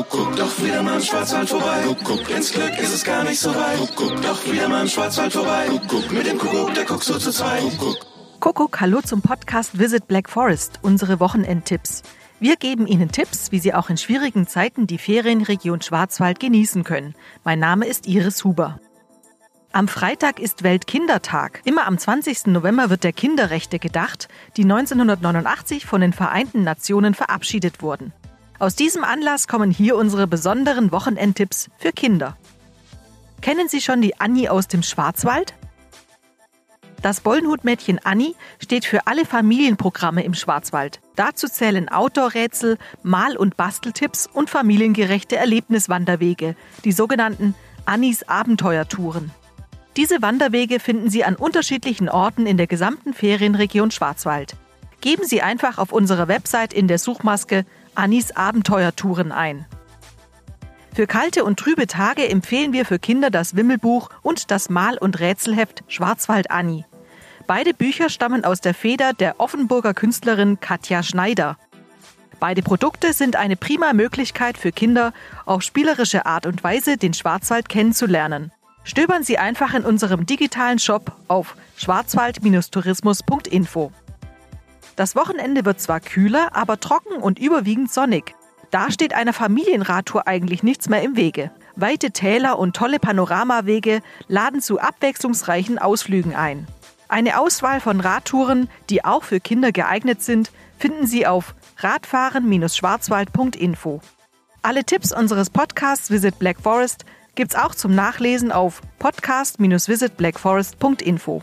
Kuckuck, doch wieder mal im Schwarzwald vorbei. Kuckuck, ins Glück ist es gar nicht so weit. Kuckuck, doch wieder mal im Schwarzwald vorbei. Kuckuck, mit dem Kuckuck, der guckt so zu zweit. Kuckuck. Kuckuck, hallo zum Podcast Visit Black Forest, unsere Wochenendtipps. Wir geben Ihnen Tipps, wie Sie auch in schwierigen Zeiten die Ferienregion Schwarzwald genießen können. Mein Name ist Iris Huber. Am Freitag ist Weltkindertag. Immer am 20. November wird der Kinderrechte gedacht, die 1989 von den Vereinten Nationen verabschiedet wurden. Aus diesem Anlass kommen hier unsere besonderen Wochenendtipps für Kinder. Kennen Sie schon die Anni aus dem Schwarzwald? Das Bollenhutmädchen Anni steht für alle Familienprogramme im Schwarzwald. Dazu zählen Outdoor-Rätsel, Mal- und Basteltipps und familiengerechte Erlebniswanderwege, die sogenannten Annis Abenteuertouren. Diese Wanderwege finden Sie an unterschiedlichen Orten in der gesamten Ferienregion Schwarzwald. Geben Sie einfach auf unserer Website in der Suchmaske Annis Abenteuertouren ein. Für kalte und trübe Tage empfehlen wir für Kinder das Wimmelbuch und das Mal- und Rätselheft Schwarzwald Anni. Beide Bücher stammen aus der Feder der Offenburger Künstlerin Katja Schneider. Beide Produkte sind eine prima Möglichkeit für Kinder, auf spielerische Art und Weise den Schwarzwald kennenzulernen. Stöbern Sie einfach in unserem digitalen Shop auf schwarzwald-tourismus.info. Das Wochenende wird zwar kühler, aber trocken und überwiegend sonnig. Da steht einer Familienradtour eigentlich nichts mehr im Wege. Weite Täler und tolle Panoramawege laden zu abwechslungsreichen Ausflügen ein. Eine Auswahl von Radtouren, die auch für Kinder geeignet sind, finden Sie auf radfahren-schwarzwald.info. Alle Tipps unseres Podcasts Visit Black Forest gibt's auch zum Nachlesen auf podcast-visitblackforest.info.